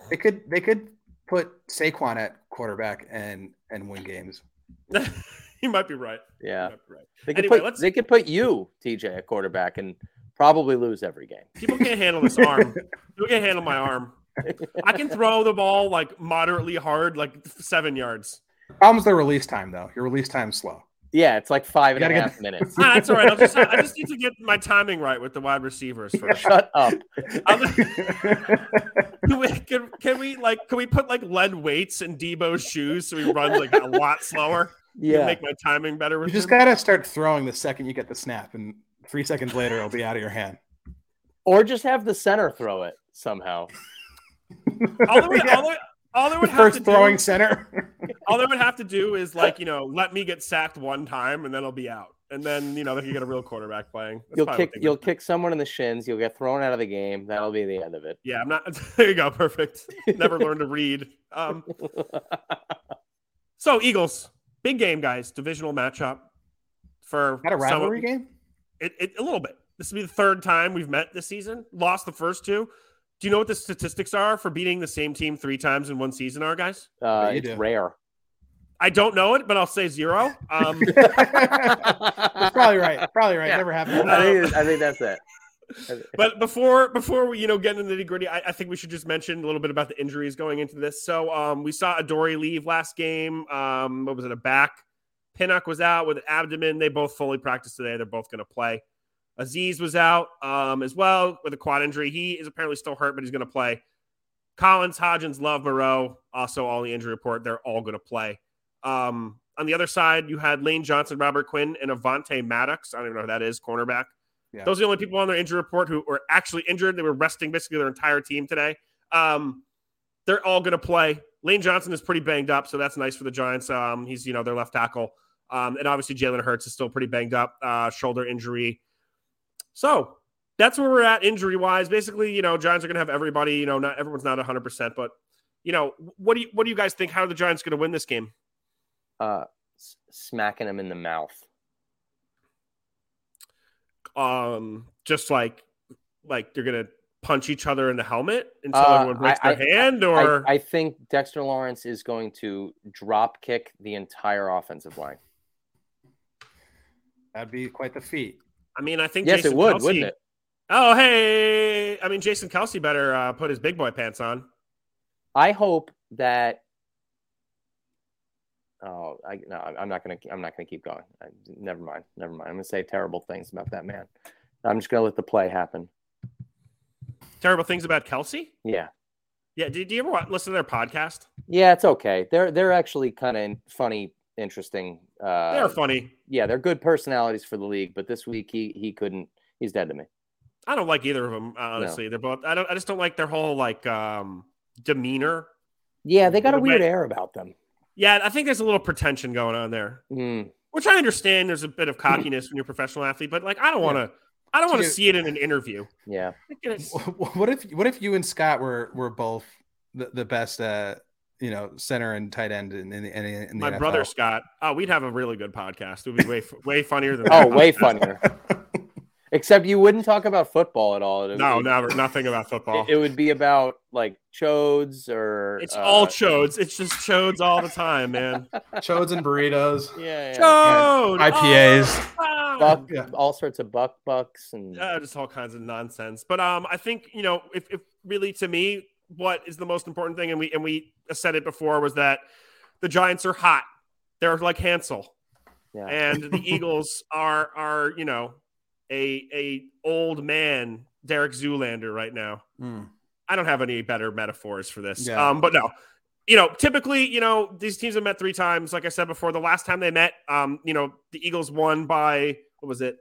they could they could put Saquon at quarterback and and win games. <laughs> <laughs> you might be right. Yeah, be right. they could Anyway, put let's- they could put you TJ at quarterback and probably lose every game. People can't handle this arm. <laughs> People can't handle my arm. I can throw the ball like moderately hard, like seven yards. Problem's the release time though. Your release time's slow. Yeah, it's like five and You a gotta get- <laughs> minutes. Ah, that's all right. I'll just, I just need to get my timing right with the wide receivers first. Shut up. I'm- can, we, can, can we like can we put like lead weights in Deebo's shoes so he runs like a lot slower? Yeah, Make my timing better You just him? gotta start throwing the second you get the snap, and three seconds later it'll be out of your hand. or just have the center throw it somehow. all, they would, <laughs> all, they, all they The would have first to throwing do, center. <laughs> all they would have to do is like you know let me get sacked one time and then I'll be out, and then you know they can get a real quarterback playing. That's You'll kick what they would you'll kick someone in the shins. You'll get thrown out of the game. That'll be the end of it. Yeah, I'm not. <laughs> There you go. Perfect. Never learned to read. Um, so Eagles, big game, guys. Divisional matchup for Not a some- rivalry game. It, it, a little bit. This will be the third time we've met this season. Lost the first two. Do you know what the statistics are for beating the same team three times in one season? Are guys? Uh, it's do. rare. I don't know it, but I'll say zero. <laughs> Um, <laughs> That's probably right. Probably right. Yeah. Never happened. I think, I think that's it. <laughs> but before before we you know get into the nitty gritty, I, I think we should just mention a little bit about the injuries going into this. So um, we saw Adoree leave last game. Um, what was it? A back. Pinnock was out with an abdomen. They both fully practiced today. They're both going to play. Azeez was out um, as well with a quad injury. He is apparently still hurt, but he's going to play. Collins, Hodgins, Love, Moreau, also all the injury report. They're all going to play. Um, on the other side, you had Lane Johnson, Robert Quinn, and Avonte Maddox. I don't even know who that is, cornerback. Yeah. Those are the only people on their injury report who were actually injured. They were resting basically their entire team today. Um, they're all going to play. Lane Johnson is pretty banged up, so that's nice for the Giants. Um, he's you know their left tackle, um, and obviously Jalen Hurts is still pretty banged up, uh, shoulder injury. So that's where we're at injury wise. Basically, you know, Giants are going to have everybody. You know, not everyone's not 100, percent but you know, what do you what do you guys think? How are the Giants going to win this game? Uh, s- smacking them in the mouth. Um, just like like they're going to punch each other in the helmet until Uh, everyone breaks I- their hand, or I, I think Dexter Lawrence is going to drop kick the entire offensive line. That'd be quite the feat. I mean, I think Yes, Jason it would, Kelce- wouldn't it? Oh, hey! I mean, Jason Kelce better uh, put his big boy pants on. I hope that. Oh, I no, I'm not gonna. I'm not gonna keep going. I, never mind. Never mind. I'm gonna say terrible things about that man. I'm just gonna let the play happen. Terrible things about Kelce. Yeah, Yeah, did, do you ever wa- listen to their podcast? yeah, it's okay. They're they're actually kind of funny interesting. Uh, They're funny. Yeah, they're good personalities for the league, but this week he he couldn't. He's dead to me. I don't like either of them. Honestly, they're both. I don't. I just don't like their whole like um demeanor. Yeah, they got a weird air about them. Yeah, I think there's a little pretension going on there, Mm. which I understand. There's a bit of cockiness when you're a professional athlete, but like I don't want to. I don't want to see it in an interview. Yeah, I think it's- What if what if you and Scott were were both the, the best uh you know center and tight end in, in, in, in the My NFL? brother Scott. Oh, we'd have a really good podcast. It would be way way funnier than Oh, that. way funnier. <laughs> Except you wouldn't talk about football at all. It, No, it, never. Nothing about <laughs> football. It, it would be about like chodes or it's uh, all chodes. It's just chodes all the time, man. <laughs> Chodes and burritos. yeah, yeah. Chode. IPAs. Oh, buck, Yeah. all sorts of buck bucks and uh, just all kinds of nonsense. But um, I think you know, if, if really to me, what is the most important thing, and we and we said it before, was that the Giants are hot. They're like Hansel, yeah. and the <laughs> Eagles are are you know a a old man Derek Zoolander right now. Mm. I don't have any better metaphors for this. Yeah. Um, but no, you know, typically, you know, these teams have met three times. Like I said before, the last time they met, um, you know, the Eagles won by what was it?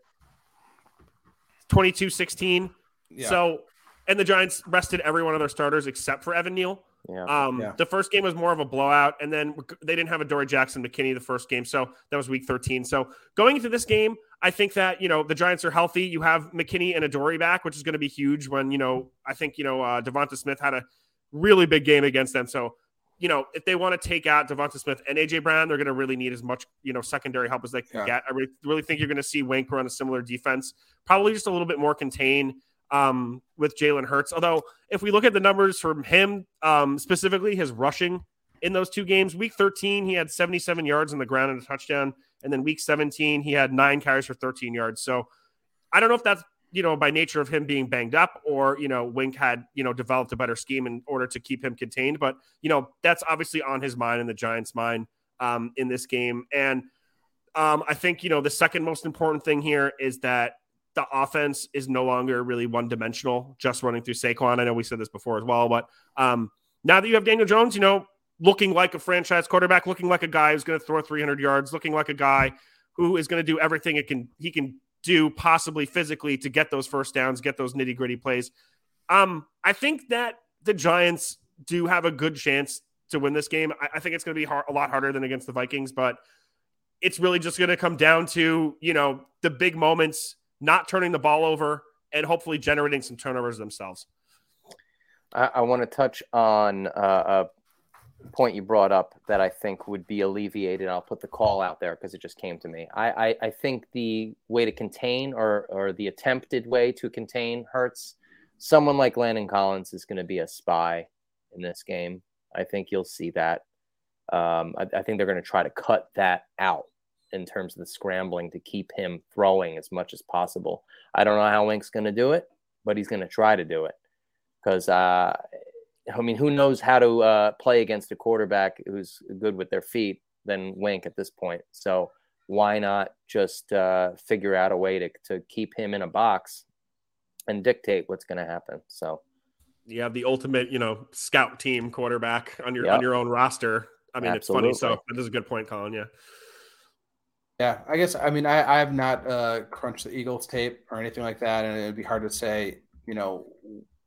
22-16. Yeah. So and the Giants rested every one of their starters except for Evan Neal. yeah. Um, Yeah. The first game was more of a blowout, and then they didn't have Adoree Jackson McKinney the first game, so that was Week 13. So going into this game, I think that you know the Giants are healthy. You have McKinney and Adoree back, which is going to be huge. When you know, I think you know uh, Devonta Smith had a really big game against them. So you know, if they want to take out Devonta Smith and AJ Brown, they're going to really need as much you know secondary help as they can Yeah. get. I really, really think you're going to see Wink run a similar defense, probably just a little bit more contained um, with Jalen Hurts. Although, if we look at the numbers from him, um, specifically his rushing in those two games, week 13, he had 77 yards on the ground and a touchdown. And then week 17, he had nine carries for 13 yards. So I don't know if that's, you know, by nature of him being banged up or, you know, Wink had, you know, developed a better scheme in order to keep him contained. But, you know, that's obviously on his mind and the Giants' mind um, in this game. And um, I think, you know, the second most important thing here is that the offense is no longer really one dimensional, just running through Saquon. I know we said this before as well, but um, now that you have Daniel Jones, you know, looking like a franchise quarterback, looking like a guy who's going to throw 300 yards, looking like a guy who is going to do everything it can he can do possibly physically to get those first downs, get those nitty gritty plays. Um, I think that the Giants do have a good chance to win this game. I, I think it's going to be hard, a lot harder than against the Vikings, but it's really just going to come down to you know the big moments, not turning the ball over, and hopefully generating some turnovers themselves. I, I want to touch on uh, a point you brought up that I think would be alleviated. I'll put the call out there because it just came to me. I, I, I think the way to contain or, or the attempted way to contain Hurts, someone like Landon Collins is going to be a spy in this game. I think you'll see that. Um, I, I think they're going to try to cut that out in terms of the scrambling to keep him throwing as much as possible. I don't know how Wink's going to do it, but he's going to try to do it because uh, I mean, who knows how to uh, play against a quarterback who's good with their feet than Wink at this point? So why not just uh, figure out a way to to keep him in a box and dictate what's going to happen? So You have the ultimate, you know, scout team quarterback on your Yep. on your own roster. I mean, it's funny. So that is a good point, Colin. Yeah. Yeah, I guess I mean I, I have not uh, crunched the Eagles tape or anything like that, and it'd be hard to say, you know,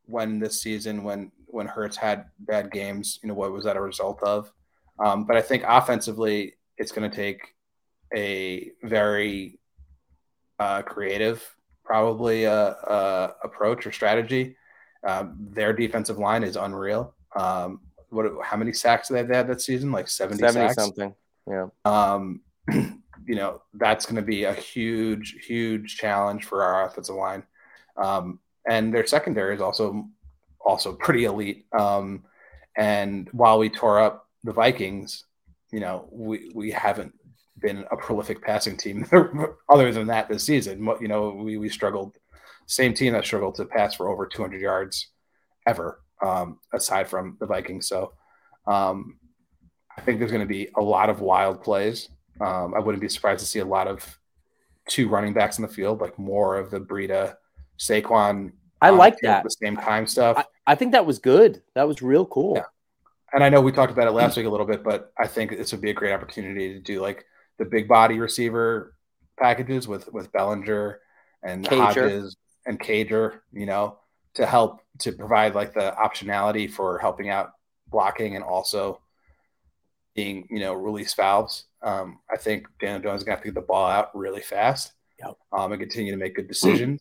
when this season when when Hurts had bad games, you know, what was that a result of? Um, but I think offensively, it's going to take a very uh, creative, probably uh, uh, approach or strategy. Um, their defensive line is unreal. Um, what? How many sacks did they have that season? Like seventy, seventy sacks something. Yeah. um, <clears throat> you know, that's going to be a huge, huge challenge for our offensive line. Um, and their secondary is also also pretty elite. Um, and while we tore up the Vikings, you know, we we haven't been a prolific passing team <laughs> other than that this season. You know, we we struggled. Same team that struggled to pass for over 200 yards ever, um, aside from the Vikings. So. Um, I think there's going to be a lot of wild plays. Um, I wouldn't be surprised to see a lot of two running backs in the field, like more of the Breida, Saquon. I um, like that. the same time stuff. I, I think that was good. That was real cool. Yeah. and I know we talked about it last week a little bit, but I think this would be a great opportunity to do like the big body receiver packages with with Bellinger and Cager. Hodgins and Cager, you know, to help to provide like the optionality for helping out blocking and also being, you know, release valves. Um, I think Daniel Jones is gonna have to get the ball out really fast Yep. um, and continue to make good decisions.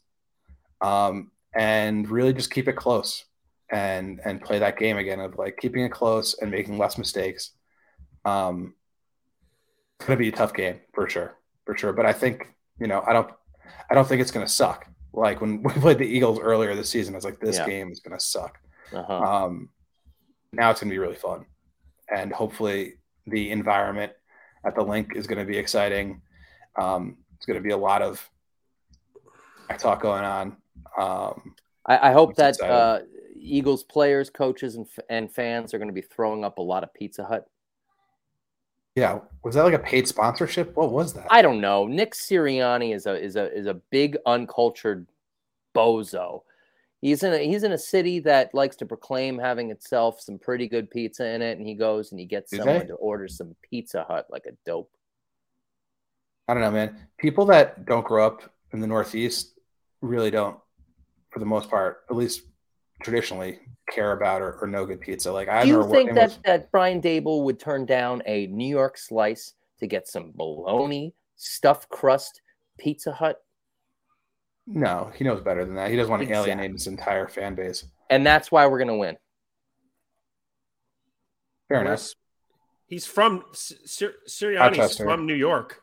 um, and really just keep it close and and play that game again of like keeping it close and making less mistakes. Um, it's gonna be a tough game for sure, for sure. But I think you know I don't I don't think it's gonna suck. Like when <laughs> we played the Eagles earlier this season, I was like, this Yeah. game is gonna suck. Uh-huh. Um, now it's gonna be really fun, and hopefully the environment at the Linc is gonna be exciting. Um, it's gonna be a lot of talk going on. Um, I, I hope that uh, Eagles players, coaches, and, and fans are going to be throwing up a lot of Pizza Hut. yeah, was that like a paid sponsorship? What was that? I don't know. Nick Sirianni is a is a is a big uncultured bozo. He's in a he's in a city that likes to proclaim having itself some pretty good pizza in it, and he goes and he gets Do someone they? to order some Pizza Hut like a dope. I don't know, man. People that don't grow up in the Northeast really don't, for the most part, at least traditionally, care about or, or know good pizza. Like I Do you think that with- that Brian Daboll would turn down a New York slice to get some bologna stuffed crust Pizza Hut? no, he knows better than that. He doesn't want to Exactly. alienate his entire fan base. And that's why we're going to win. Fair enough. He's from Sir- Sirianni's Rochester. from New York,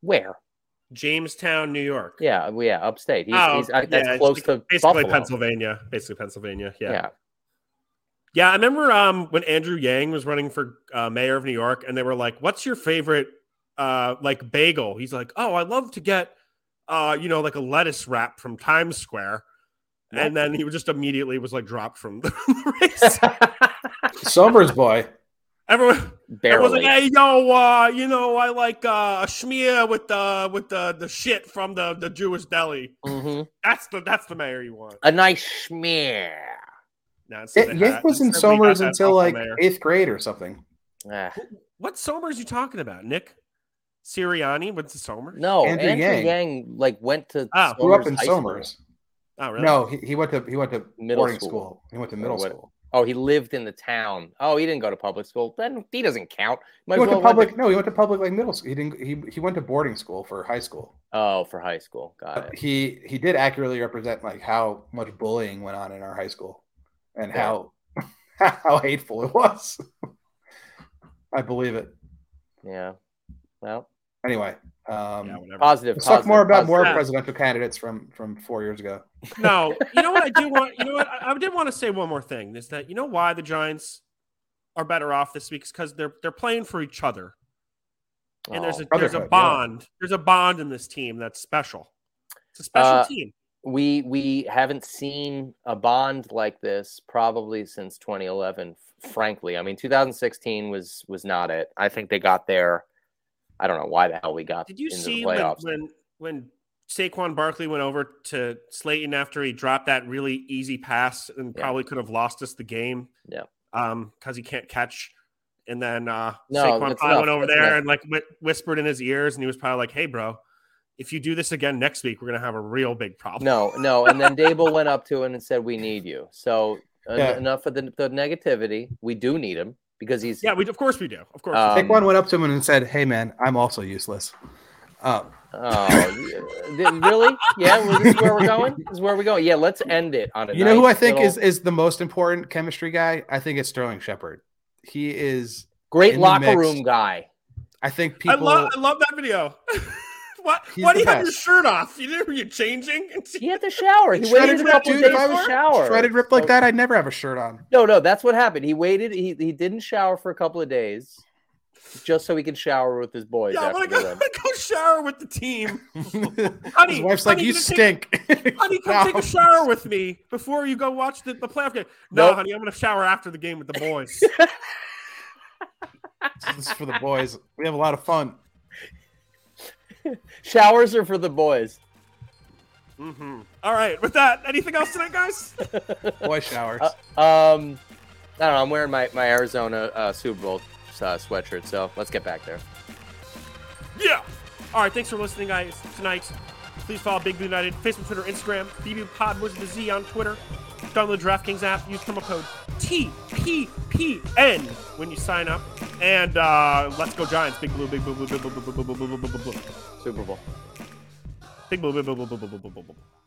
Where? Jamestown, New York. Yeah, yeah, upstate. He's, Oh, he's, uh, that's yeah, close to basically Buffalo. Pennsylvania. Basically Pennsylvania. Yeah. Yeah. Yeah, I remember um, when Andrew Yang was running for uh, mayor of New York, and they were like, "What's your favorite uh, like bagel?" He's like, "Oh, I love to get, uh, you know, like a lettuce wrap from Times Square," and then he just immediately was like dropped from the <laughs> race. Sober's boy. Everyone, everyone was Barely. like, "Hey, yo, uh, you know, I like uh, a schmear with the with the the shit from the the Jewish deli. Mhm. That's the that's the mayor you want." A nice schmear. No, it's Yeah, the Yank hat. was in It's everybody got Somers until like mayor. eighth grade or something. Ah, What Somers you talking about, Nick? Sirianni went to Somers? no, Andrew Andrew, Yang. Yang. like went to Ah. Grew up in Somers. Oh, really? No, he, he went to he went to Middle boarding school. school. He went to middle what- school. Oh, he lived in the town. Oh, he didn't go to public school. Then he doesn't count. Might He as went to well went public. No, he went to public like middle school. He didn't. He he went to boarding school for high school. Oh, for high school. Got But it. he he did accurately represent like how much bullying went on in our high school and how <laughs> how hateful it was. <laughs> I believe it. Yeah. Well, Anyway, um, Yeah, positive. let's talk more about more presidential candidates from from four years ago. No, you know what I do <laughs> want. You know what I, I did want to say one more thing is that you know why the Giants are better off this week is because they're they're playing for each other and there's Oh. a there's a Brotherhood, yeah. bond. There's a bond in this team that's special. It's a special Uh, team. we we haven't seen a bond like this probably since 2011 frankly i mean 2016 was was not it i think they got there i don't know why the hell we got Did you see the when playoffs when when Saquon Barkley went over to Slayton after he dropped that really easy pass and Yeah. probably could have lost us the game? Yeah. Um, because he can't catch. And then uh No, Saquon probably enough. went over That's there enough. and like whi- whispered in his ears, and he was probably like, "Hey, bro, if you do this again next week, we're gonna have a real big problem." no no and then <laughs> daboll went up to him and said we need you so en- Yeah. enough of the, the negativity we do need him because he's Yeah, we of course we do. Of course. Um. Saquon went up to him and said, "Hey, man, I'm also useless." Um, oh th- really yeah well, this is where we're going this is where we're going yeah let's end it on a you know who I think little- is is the most important chemistry guy? I think it's Sterling Shepard. He is. great locker mix. room guy I think people. I people. love I love that video. <laughs> what? He's Why do the you have your shirt off? You didn't. Were you changing? <laughs> he had to shower he Shredded waited a rip, couple dude, days if I was a shower shredded rip like So- that, I'd never have a shirt on. No, no, that's what happened. He waited. He he didn't shower for a couple of days, just so he could shower with his boys. Yeah, I after want to go, go shower with the team. <laughs> Honey, His wife's like, honey, "You you take- stink." <laughs> Honey, come take a <laughs> shower with me before you go watch the, the playoff game. No, Nope. honey, I'm going to shower after the game with the boys. This is for the boys. We have a lot of fun. Showers are for the boys. hmm All right, with that, anything else tonight, guys? Boy showers. Uh, um, I don't know. I'm wearing my, my Arizona uh, Super Bowl uh, sweatshirt, so let's get back there. All right. Thanks for listening, guys. Tonight, please follow Big Blue United Facebook, Twitter, Instagram. BB Pod was the Z on Twitter. Download the DraftKings app. Use promo code TPPN when you sign up. And uh, let's go Giants. Big Blue. Big Blue. Big Blue. Big Blue. Big Blue. Big Blue. Big Blue. Super Bowl. Big Blue. Big Blue. Big Blue. Big Blue. Big Blue.